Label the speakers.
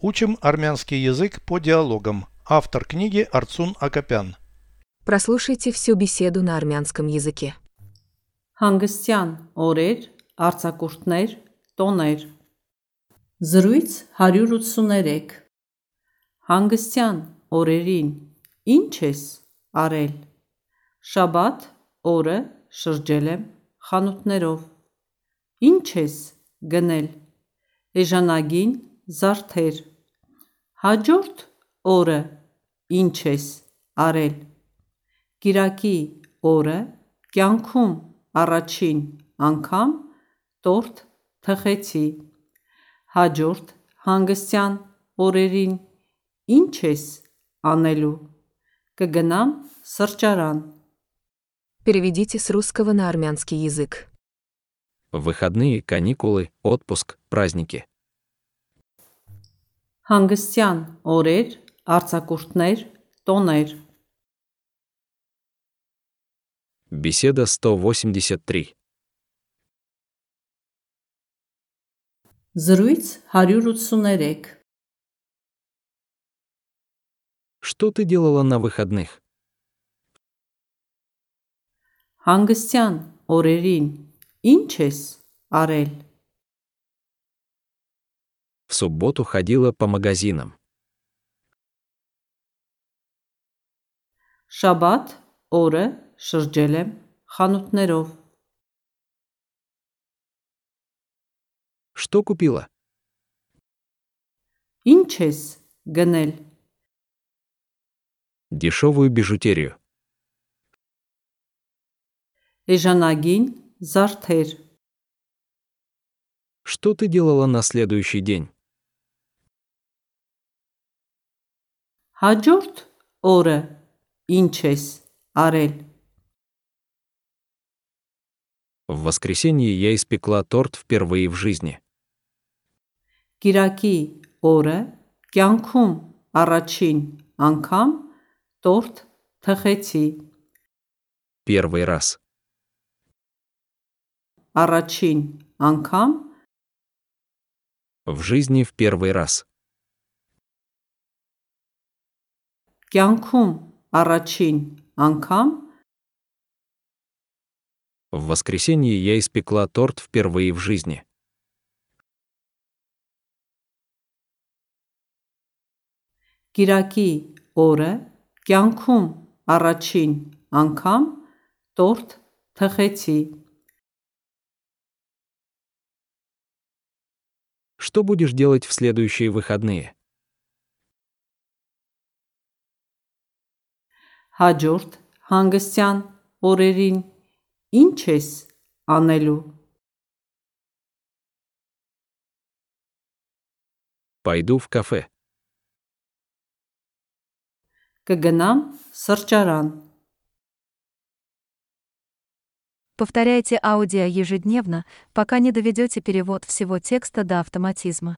Speaker 1: Учим армянский язык по диалогам. Автор книги Арцун Акопян.
Speaker 2: Прослушайте всю беседу на армянском языке.
Speaker 3: Հանգստյան օրեր, արձակուրդներ, տոներ։ Զրույց 183 Հանգստյան օրերին ինչ ես արել։ Շաբաթ օրը շրջել եմ խանութներով։ Ինչ ես գնել։ Էժանագին զարդեր։ Հաջորդ օրը ինչ ես արել։ Կիրակի օրը կյանքում առաջին անգամ տորտ թխեցի։ Հաջորդ հանգստյան օրերին ինչ ես անելու։ Կգնամ սրճարան։
Speaker 2: Переведите с русского на армянский язык.
Speaker 4: Выходные, каникулы, отпуск, праздники.
Speaker 3: Հանգստյան օրեր, արձակուրդներ, տոներ։
Speaker 4: Беседа 183.
Speaker 3: Զրույց 183
Speaker 4: Что ты делала на выходных?
Speaker 3: Հանգստյան օրերին ինչ ես արել։
Speaker 4: В субботу ходила по магазинам.
Speaker 3: Շաբաթ օրը շրջել եմ խանութներով։
Speaker 4: Что купила?
Speaker 3: Ինչ ես գնել։
Speaker 4: Дешевую бижутерию.
Speaker 3: Էժանագին զարդեր։
Speaker 4: Что ты делала на следующий день?
Speaker 3: Հաջորդ օրը ինչ ես արել։
Speaker 4: В воскресенье я испекла торт впервые в жизни.
Speaker 3: Կիրակի օրը կյանքում առաջին անգամ տորտ թխեցի։
Speaker 4: Первый раз.
Speaker 3: Առաջին անգամ
Speaker 4: В жизни в первый раз.
Speaker 3: կյանքում առաջին անգամ
Speaker 4: В воскресенье я испекла торт впервые в жизни.
Speaker 3: Կիրակի օրը կյանքում առաջին անգամ տորտ թխեցի։
Speaker 4: Что будешь делать в следующие выходные?
Speaker 3: Հաջորդ հանգստյան օրերին ինչ ես անելու։
Speaker 4: Пойду в кафе.
Speaker 3: Կգնամ սրճարան։
Speaker 5: Повторяйте аудио ежедневно, пока не доведете перевод всего текста до автоматизма.